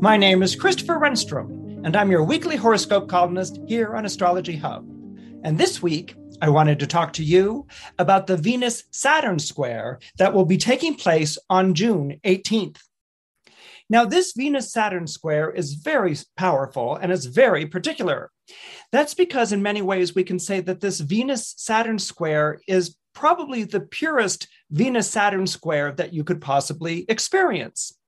My name is Christopher Renstrom, and I'm your weekly horoscope columnist here on Astrology Hub. And this week, I wanted to talk to you about the Venus Saturn square that will be taking place on June 18th. Now, this Venus Saturn square is very powerful and is very particular. That's because, in many ways, we can say that this Venus Saturn square is probably the purest Venus Saturn square that you could possibly experience.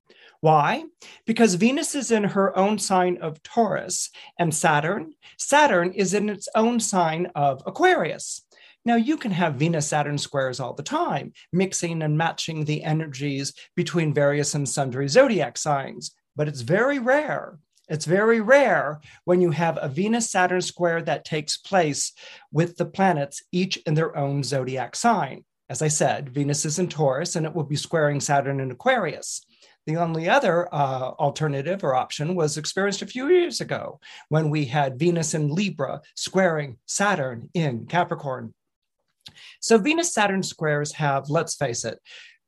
Why? Because Venus is in her own sign of Taurus and Saturn, Saturn is in its own sign of Aquarius. Now, you can have Venus Saturn squares all the time, mixing and matching the energies between various and sundry zodiac signs, but it's very rare. It's very rare when you have a Venus Saturn square that takes place with the planets each in their own zodiac sign. As I said, Venus is in Taurus and it will be squaring Saturn in Aquarius. The only other uh, alternative or option was experienced a few years ago when we had Venus in Libra squaring Saturn in Capricorn. So Venus Saturn squares have, let's face it,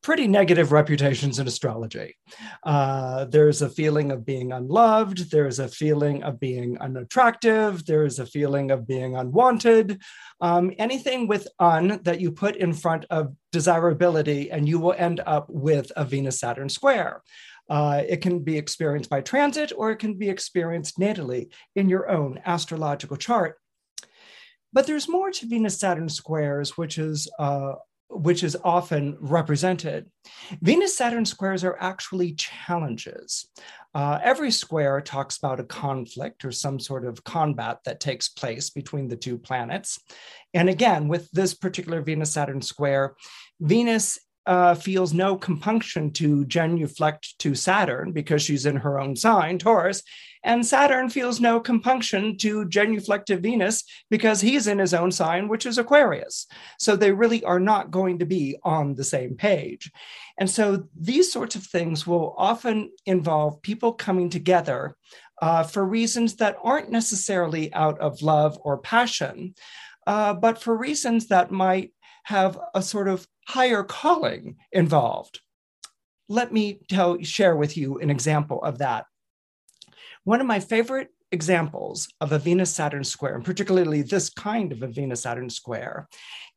pretty negative reputations in astrology. Uh, there's a feeling of being unloved, there's a feeling of being unattractive, there's a feeling of being unwanted. Um, anything with un that you put in front of desirability, and you will end up with a Venus Saturn square. Uh, it can be experienced by transit or it can be experienced natally in your own astrological chart. But there's more to Venus Saturn squares, which is uh, which is often represented. Venus Saturn squares are actually challenges. Uh, every square talks about a conflict or some sort of combat that takes place between the two planets. And again, with this particular Venus Saturn square, Venus uh, feels no compunction to genuflect to Saturn because she's in her own sign, Taurus, and Saturn feels no compunction to genuflect to Venus because he's in his own sign, which is Aquarius. So they really are not going to be on the same page. And so these sorts of things will often involve people coming together uh, for reasons that aren't necessarily out of love or passion, uh, but for reasons that might have a sort of higher calling involved. Let me tell, share with you an example of that. One of my favorite examples of a Venus Saturn square, and particularly this kind of a Venus Saturn square,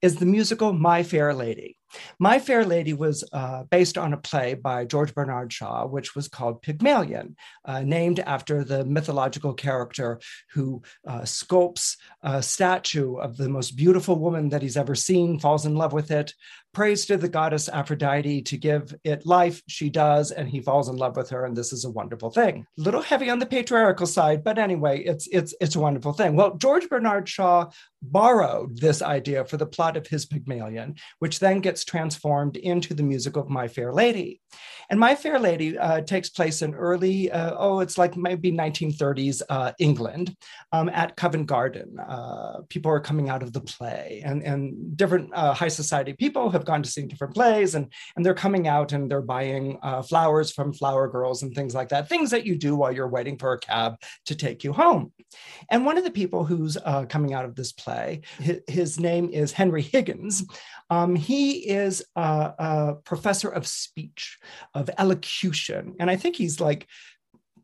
is the musical My Fair Lady. My Fair Lady was uh, based on a play by George Bernard Shaw, which was called Pygmalion, uh, named after the mythological character who uh, sculpts a statue of the most beautiful woman that he's ever seen, falls in love with it, prays to the goddess Aphrodite to give it life. She does, and he falls in love with her, and this is a wonderful thing. A little heavy on the patriarchal side, but anyway, it's it's it's a wonderful thing. Well, George Bernard Shaw borrowed this idea for the plot of his Pygmalion, which then gets transformed into the musical of My Fair Lady. And My Fair Lady uh, takes place in early, uh, oh, it's like maybe 1930s uh, England um, at Covent Garden. Uh, people are coming out of the play, and, and different uh, high society people have gone to see different plays, and, and they're coming out and they're buying uh, flowers from flower girls and things like that, things that you do while you're waiting for a cab to take you home. And one of the people who's coming out of this play play. His, name is Henry Higgins. Um, he is a, a professor of speech, of elocution. And I think he's like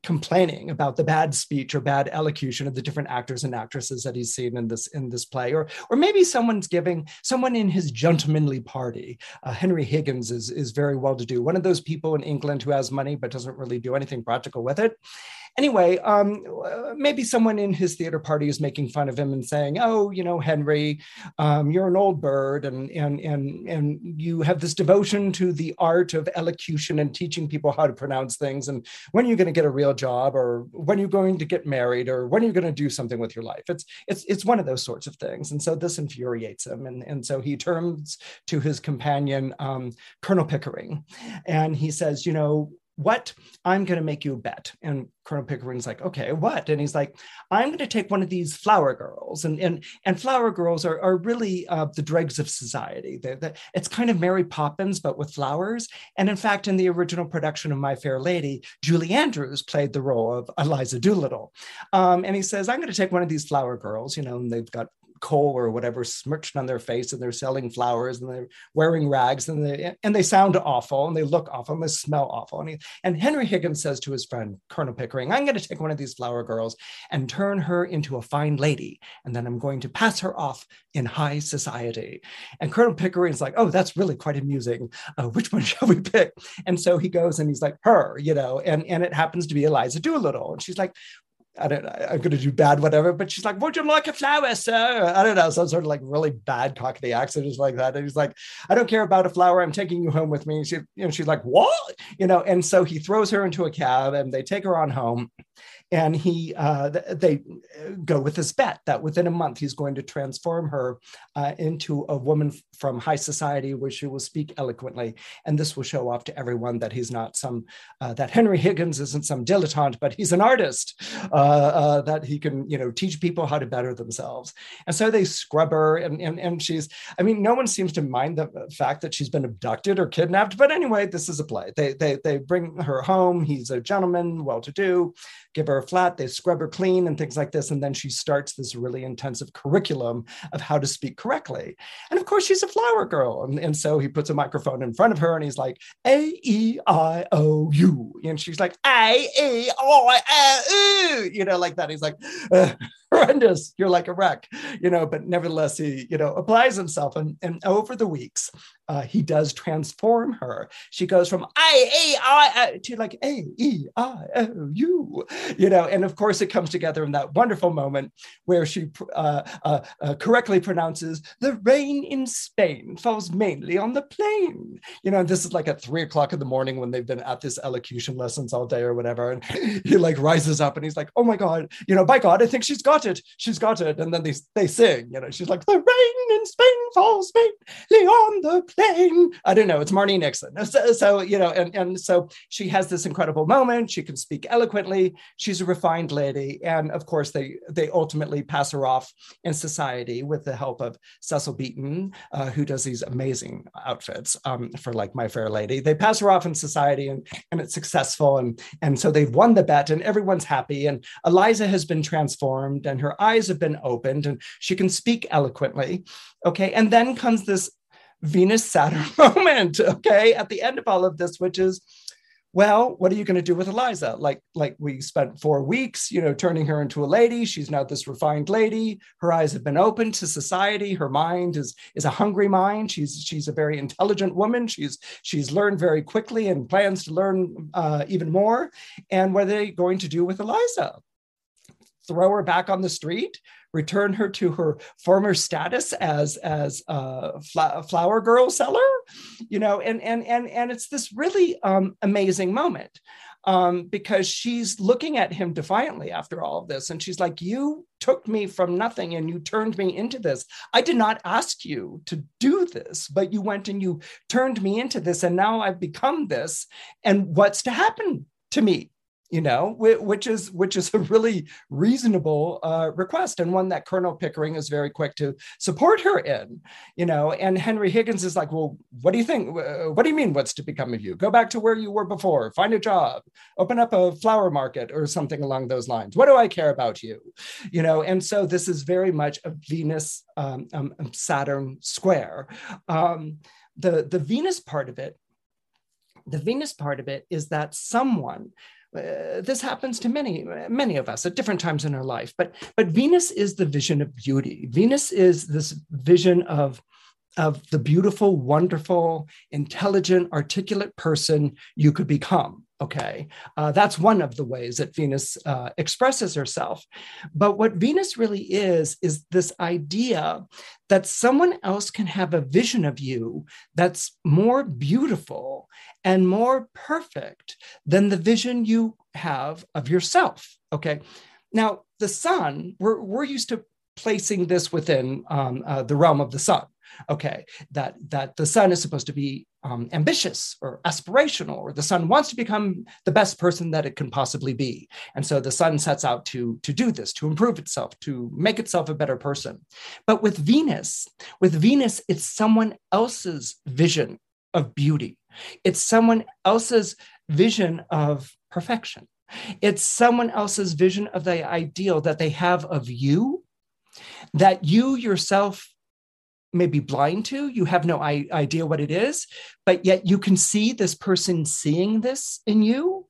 complaining about the bad speech or bad elocution of the different actors and actresses that he's seen in this in this play or or maybe someone's giving someone in his gentlemanly party uh, henry higgins is is very well to do one of those people in england who has money but doesn't really do anything practical with it Anyway, um, maybe someone in his theater party is making fun of him and saying, "Oh, you know, Henry, um, you're an old bird, and and and and you have this devotion to the art of elocution and teaching people how to pronounce things. And when are you going to get a real job, or when are you going to get married, or when are you going to do something with your life?" It's it's it's one of those sorts of things, and so this infuriates him, and and so he turns to his companion, um, Colonel Pickering, and he says, "You know." What i'm going to make you a bet? And colonel pickering's like okay what? And he's like i'm going to take one of these flower girls. And and and flower girls are, are really uh, the dregs of society. They're, they're, it's kind of mary poppins but with flowers. And in fact in the original production of my fair lady julie andrews played the role of eliza doolittle. Um, and he says i'm going to take one of these flower girls you know and they've got coal or whatever smirched on their face and they're selling flowers and they're wearing rags and they and they sound awful and they look awful and they smell awful. And, he, and henry higgins says to his friend colonel pickering i'm going to take one of these flower girls and turn her into a fine lady and then i'm going to pass her off in high society. And colonel pickering's like oh that's really quite amusing. Uh, which one shall we pick? And so he goes and he's like her you know and and it happens to be eliza doolittle. And she's like I don't know, I'm going to do bad, whatever. But she's like, Would you like a flower, sir? I don't know, some sort of like really bad Cockney accent, just like that. And he's like, I don't care about a flower. I'm taking you home with me. She, you know, she's like, What? You know, and so he throws her into a cab and they take her on home and he uh, they go with his bet that within a month he's going to transform her uh, into a woman from high society where she will speak eloquently. And this will show off to everyone that he's not some uh, that henry higgins isn't some dilettante but he's an artist uh, uh, that he can you know teach people how to better themselves. And so they scrub her and, and and she's i mean no one seems to mind the fact that she's been abducted or kidnapped but anyway this is a play. They they, they bring her home. He's a gentleman well to do give her a flat, they scrub her clean and things like this. And then she starts this really intensive curriculum of how to speak correctly. And of course, she's a flower girl. And, and so he puts a microphone in front of her and he's like, A E I O U. And she's like, A E I O U, you know, like that. He's like, horrendous. You're like a wreck, you know, but nevertheless, he, you know, applies himself. And, and over the weeks, uh, he does transform her. She goes from I, A, I, to like A, E, I, O, U, you know, and of course it comes together in that wonderful moment where she uh, uh, uh, correctly pronounces the rain in Spain falls mainly on the plain, you know, this is like at three o'clock in the morning when they've been at this elocution lessons all day or whatever. And he like rises up and he's like, oh my God, you know, by God, I think she's got it. She's got it. And then they, they sing, you know, she's like, the rain in Spain falls mainly on the plain. I don't know. It's Marni Nixon. So, so, you know, and, and so she has this incredible moment. She can speak eloquently. She's a refined lady. And of course, they they ultimately pass her off in society with the help of Cecil Beaton, uh, who does these amazing outfits um, for like My Fair Lady. They pass her off in society and, and it's successful. And, and so they've won the bet and everyone's happy. And Eliza has been transformed and her eyes have been opened and she can speak eloquently. Okay. And then comes this Venus Saturn moment, okay, at the end of all of this, which is, well, what are you going to do with Eliza? Like, like we spent four weeks, you know, turning her into a lady. She's now this refined lady. Her eyes have been opened to society. Her mind is is a hungry mind. She's she's a very intelligent woman. She's she's learned very quickly and plans to learn uh, even more. And what are they going to do with Eliza? Throw her back on the street? Return her to her former status as as a flower girl seller you know and and and and it's this really um, amazing moment um, because she's looking at him defiantly after all of this and she's like you took me from nothing and you turned me into this. I did not ask you to do this but you went and you turned me into this and now i've become this and what's to happen to me you know, which is which is a really reasonable uh, request and one that Colonel Pickering is very quick to support her in. You know, and Henry Higgins is like, well, what do you think? What do you mean? What's to become of you? Go back to where you were before. Find a job. Open up a flower market or something along those lines. What do I care about you? You know, and so this is very much a Venus um, um, Saturn square. Um, the the Venus part of it the Venus part of it is that someone uh, this happens to many many of us at different times in our life but but venus is the vision of beauty. Venus is this vision of of the beautiful wonderful intelligent articulate person you could become Okay, uh, that's one of the ways that Venus uh, expresses herself. But what Venus really is, is this idea that someone else can have a vision of you that's more beautiful and more perfect than the vision you have of yourself. Okay, now the sun, we're, we're used to placing this within um, uh, the realm of the sun. Okay that that the sun is supposed to be um, ambitious or aspirational or the sun wants to become the best person that it can possibly be. And so the sun sets out to to do this to improve itself to make itself a better person. But with venus with venus it's someone else's vision of beauty. It's someone else's vision of perfection. It's someone else's vision of the ideal that they have of you that you yourself may be blind to. You have no idea what it is, but yet you can see this person seeing this in you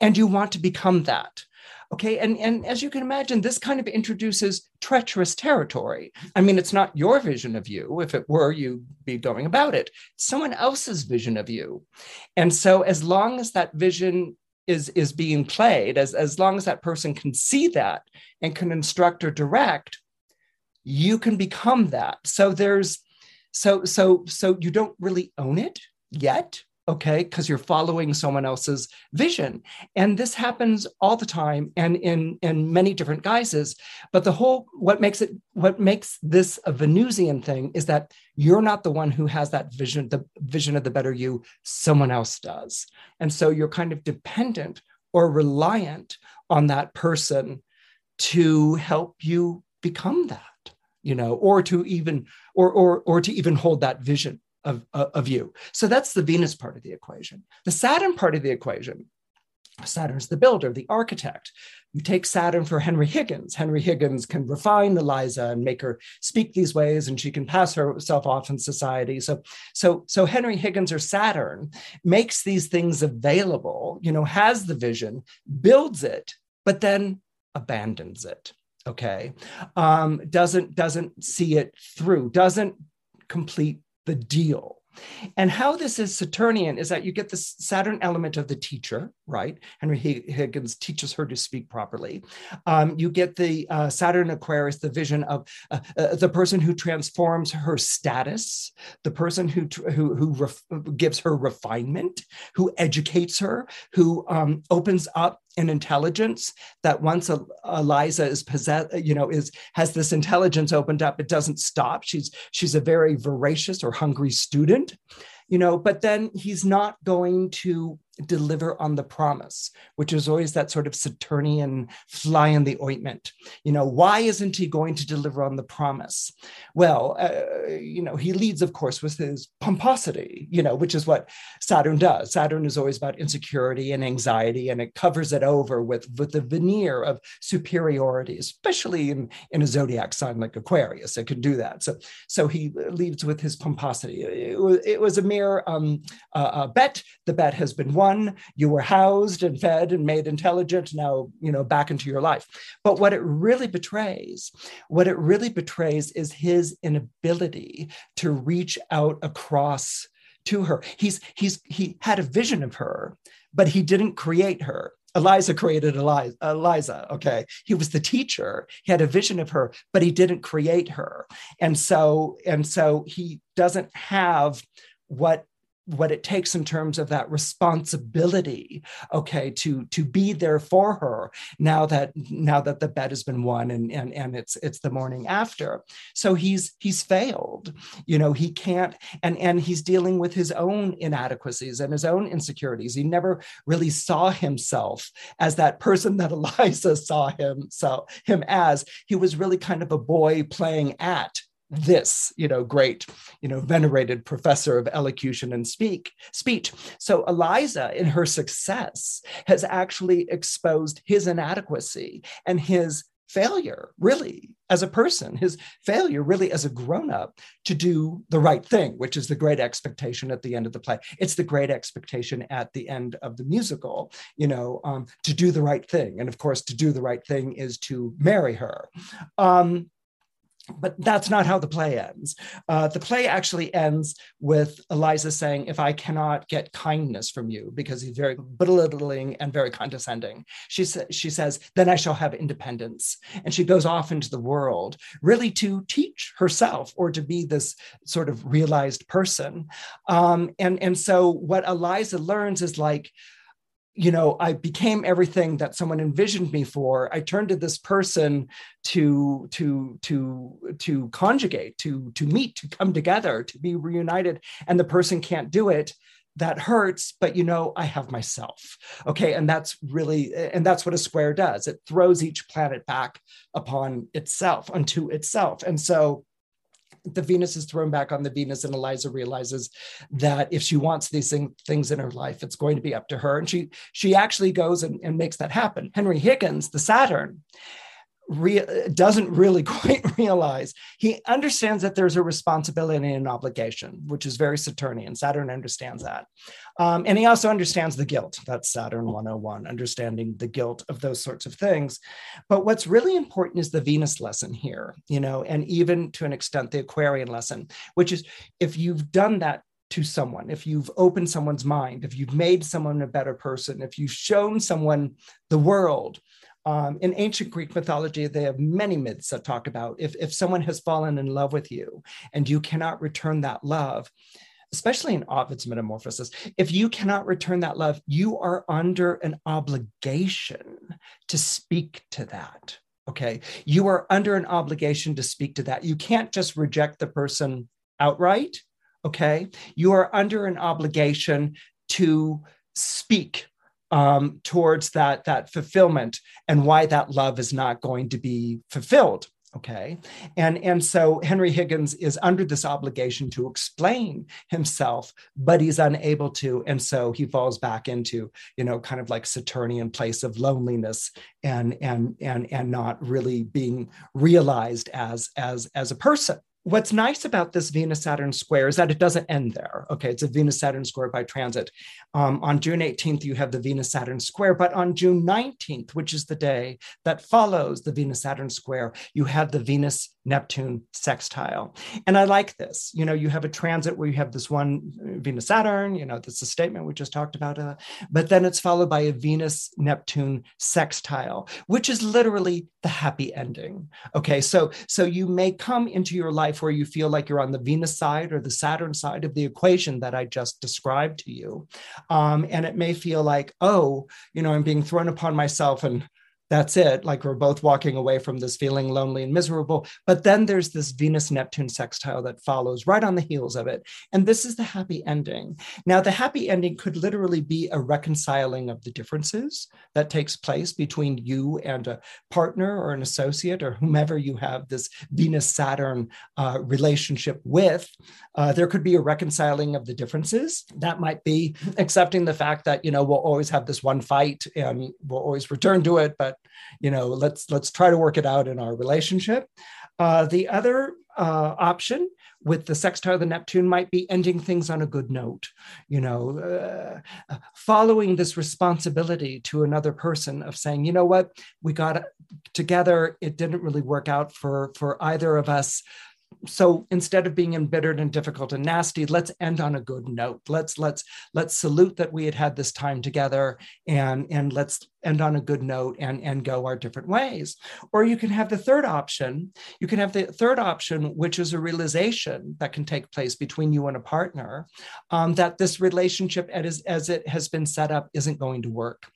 and you want to become that. Okay. And, and as you can imagine, this kind of introduces treacherous territory. I mean, it's not your vision of you. If it were, you'd be going about it. Someone else's vision of you. And so, as long as that vision is is being played as as long as that person can see that and can instruct or direct you can become that. So there's so so so you don't really own it yet okay? Because you're following someone else's vision. And this happens all the time and in in many different guises. But the whole what makes it what makes this a venusian thing is that you're not the one who has that vision the vision of the better you someone else does. And so you're kind of dependent or reliant on that person to help you become that you know or to even or or or to even hold that vision of, of you. So that's the Venus part of the equation. The Saturn part of the equation, Saturn's the builder, the architect. You take Saturn for Henry Higgins. Henry Higgins can refine Eliza and make her speak these ways, and she can pass herself off in society. So, so, so Henry Higgins or Saturn makes these things available. You know, has the vision, builds it, but then abandons it. Okay, um, doesn't doesn't see it through. Doesn't complete the deal. And how this is Saturnian is that you get the Saturn element of the teacher, right? Henry Higgins teaches her to speak properly. Um, you get the uh, Saturn Aquarius, the vision of uh, uh, the person who transforms her status, the person who who, who ref- gives her refinement, who educates her, who um, opens up an intelligence that once Eliza is possessed, you know, is has this intelligence opened up, it doesn't stop. She's she's a very voracious or hungry student, you know, but then he's not going to deliver on the promise, which is always that sort of Saturnian fly in the ointment. You know, why isn't he going to deliver on the promise? Well, uh, you know, he leads, of course, with his pomposity, you know, which is what Saturn does. Saturn is always about insecurity and anxiety, and it covers it over with, with the veneer of superiority, especially in, in a zodiac sign like Aquarius. It can do that. So, so he leads with his pomposity. It was, it was a mere um, uh, bet. The bet has been won you were housed and fed and made intelligent, now, you know, back into your life. But what it really betrays, what it really betrays is his inability to reach out across to her. He's he's he had a vision of her, but he didn't create her. Eliza created Eliza, Eliza, okay? He was the teacher. He had a vision of her, but he didn't create her. And so and so he doesn't have what what it takes in terms of that responsibility okay to to be there for her now that now that the bet has been won and and and it's it's the morning after. So he's he's failed. You know he can't and and he's dealing with his own inadequacies and his own insecurities. He never really saw himself as that person that eliza saw him so him as. He was really kind of a boy playing at this you know great you know venerated professor of elocution and speak speech. So eliza in her success has actually exposed his inadequacy and his failure really as a person his failure really as a grown-up to do the right thing which is the great expectation at the end of the play. It's the great expectation at the end of the musical you know um, to do the right thing. And of course to do the right thing is to marry her. Um, but that's not how the play ends. Uh, the play actually ends with Eliza saying, If I cannot get kindness from you, because he's very belittling and very condescending, she, sa- she says, Then I shall have independence. And she goes off into the world, really to teach herself or to be this sort of realized person. Um, and, and so what Eliza learns is like, you know i became everything that someone envisioned me for. I turned to this person to to to to conjugate to to meet to come together to be reunited and the person can't do it. That hurts but you know i have myself. Okay and that's really and that's what a square does. It throws each planet back upon itself unto itself. And so the Venus is thrown back on the Venus, and Eliza realizes that if she wants these thing, things in her life, it's going to be up to her. And she she actually goes and, and makes that happen. Henry Higgins, the Saturn, re- doesn't really quite realize. He understands that there's a responsibility and an obligation, which is very Saturnian. Saturn understands that. Um, and he also understands the guilt. That's Saturn 101, understanding the guilt of those sorts of things. But what's really important is the Venus lesson here, you know, and even to an extent, the Aquarian lesson, which is if you've done that to someone, if you've opened someone's mind, if you've made someone a better person, if you've shown someone the world, um, in ancient Greek mythology, they have many myths that talk about if, if someone has fallen in love with you and you cannot return that love, especially in Ovid's Metamorphosis, if you cannot return that love, you are under an obligation to speak to that. Okay. You are under an obligation to speak to that. You can't just reject the person outright. Okay. You are under an obligation to speak um, towards that that fulfillment and why that love is not going to be fulfilled okay. And and so henry higgins is under this obligation to explain himself but he's unable to. And so he falls back into you know kind of like saturnian place of loneliness and and and and not really being realized as as as a person what's nice about this Venus Saturn square is that it doesn't end there. Okay, it's a Venus Saturn square by transit. Um, on June 18th, you have the Venus Saturn square, but on June 19th, which is the day that follows the Venus Saturn square, you have the Venus Neptune sextile. And I like this. You know, you have a transit where you have this one uh, Venus Saturn, you know, that's the statement we just talked about, uh, but then it's followed by a Venus Neptune sextile, which is literally the happy ending. Okay, so so you may come into your life where you feel like you're on the Venus side or the Saturn side of the equation that I just described to you. Um, and it may feel like, oh, you know, I'm being thrown upon myself and that's it. Like we're both walking away from this feeling lonely and miserable. But then there's this Venus Neptune sextile that follows right on the heels of it. And this is the happy ending. Now, the happy ending could literally be a reconciling of the differences that takes place between you and a partner or an associate or whomever you have this Venus Saturn uh, relationship with. Uh, there could be a reconciling of the differences. That might be accepting the fact that, you know, we'll always have this one fight and we'll always return to it. But you know let's let's try to work it out in our relationship. Uh, the other uh, option with the sextile of the neptune might be ending things on a good note you know uh, following this responsibility to another person of saying you know what? We got together. It didn't really work out for for either of us. So instead of being embittered and difficult and nasty let's end on a good note. Let's let's let's salute that we had had this time together and and let's end on a good note and and go our different ways. Or you can have the third option. You can have the third option which is a realization that can take place between you and a partner um, that this relationship as, as it has been set up isn't going to work.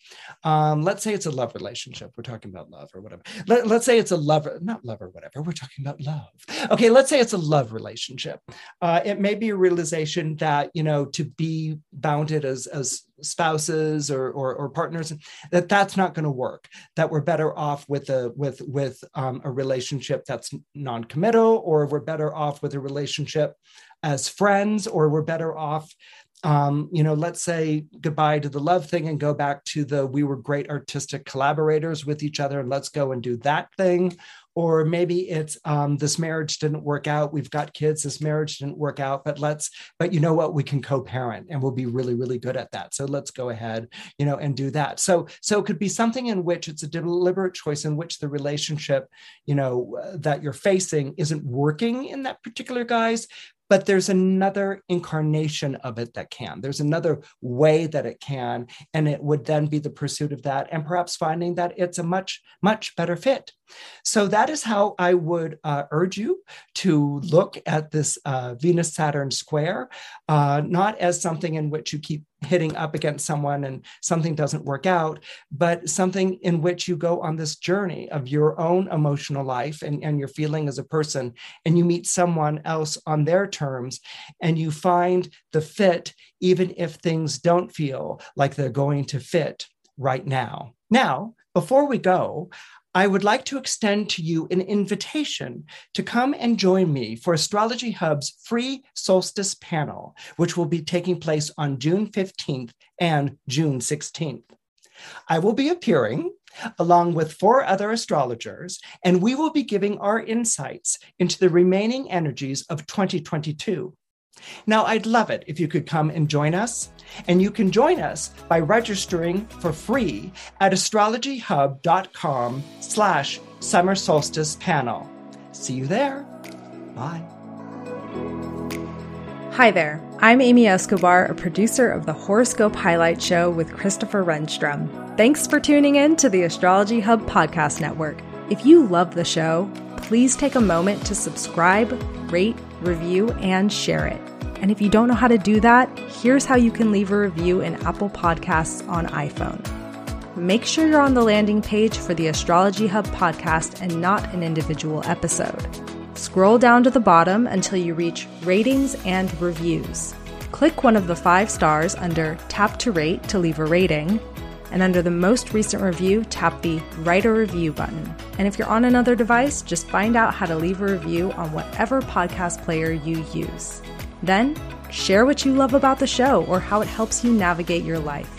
Um, let's say it's a love relationship. We're talking about love or whatever. Let, let's say it's a lover, not love or whatever. We're talking about love. Okay let's say it's a love relationship. Uh, it may be a realization that you know to be bounded as as spouses or, or, or partners that that's not going to work that we're better off with a with with um, a relationship that's non-committal or we're better off with a relationship as friends or we're better off um, you know let's say goodbye to the love thing and go back to the we were great artistic collaborators with each other and let's go and do that thing or maybe it's um, this marriage didn't work out we've got kids this marriage didn't work out but let's but you know what? We can co-parent and we'll be really really good at that. So let's go ahead you know and do that. So so it could be something in which it's a deliberate choice in which the relationship you know that you're facing isn't working in that particular guise but there's another incarnation of it that can. There's another way that it can. And it would then be the pursuit of that and perhaps finding that it's a much, much better fit. So that is how I would uh, urge you to look at this uh, Venus Saturn square, uh, not as something in which you keep hitting up against someone and something doesn't work out, but something in which you go on this journey of your own emotional life and, and your feeling as a person, and you meet someone else on their terms, and you find the fit, even if things don't feel like they're going to fit right now. Now, before we go, I would like to extend to you an invitation to come and join me for Astrology Hub's free solstice panel, which will be taking place on June 15th and June 16th. I will be appearing along with four other astrologers, and we will be giving our insights into the remaining energies of 2022. Now, I'd love it if you could come and join us. And you can join us by registering for free at astrologyhub.com slash summer solstice panel. See you there. Bye. Hi there. I'm Amy Escobar, a producer of the Horoscope Highlight Show with Christopher Renstrom. Thanks for tuning in to the Astrology Hub Podcast Network. If you love the show, please take a moment to subscribe, rate, review, and share it. And if you don't know how to do that, here's how you can leave a review in Apple Podcasts on iPhone. Make sure you're on the landing page for the Astrology Hub podcast and not an individual episode. Scroll down to the bottom until you reach ratings and reviews. Click one of the five stars under Tap to Rate to leave a rating, and under the most recent review, tap the Write a Review button. And if you're on another device, just find out how to leave a review on whatever podcast player you use. Then, share what you love about the show or how it helps you navigate your life.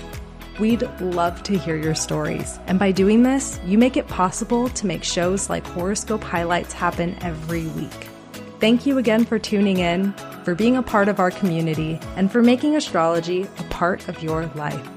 We'd love to hear your stories. And by doing this, you make it possible to make shows like Horoscope Highlights happen every week. Thank you again for tuning in, for being a part of our community, and for making astrology a part of your life.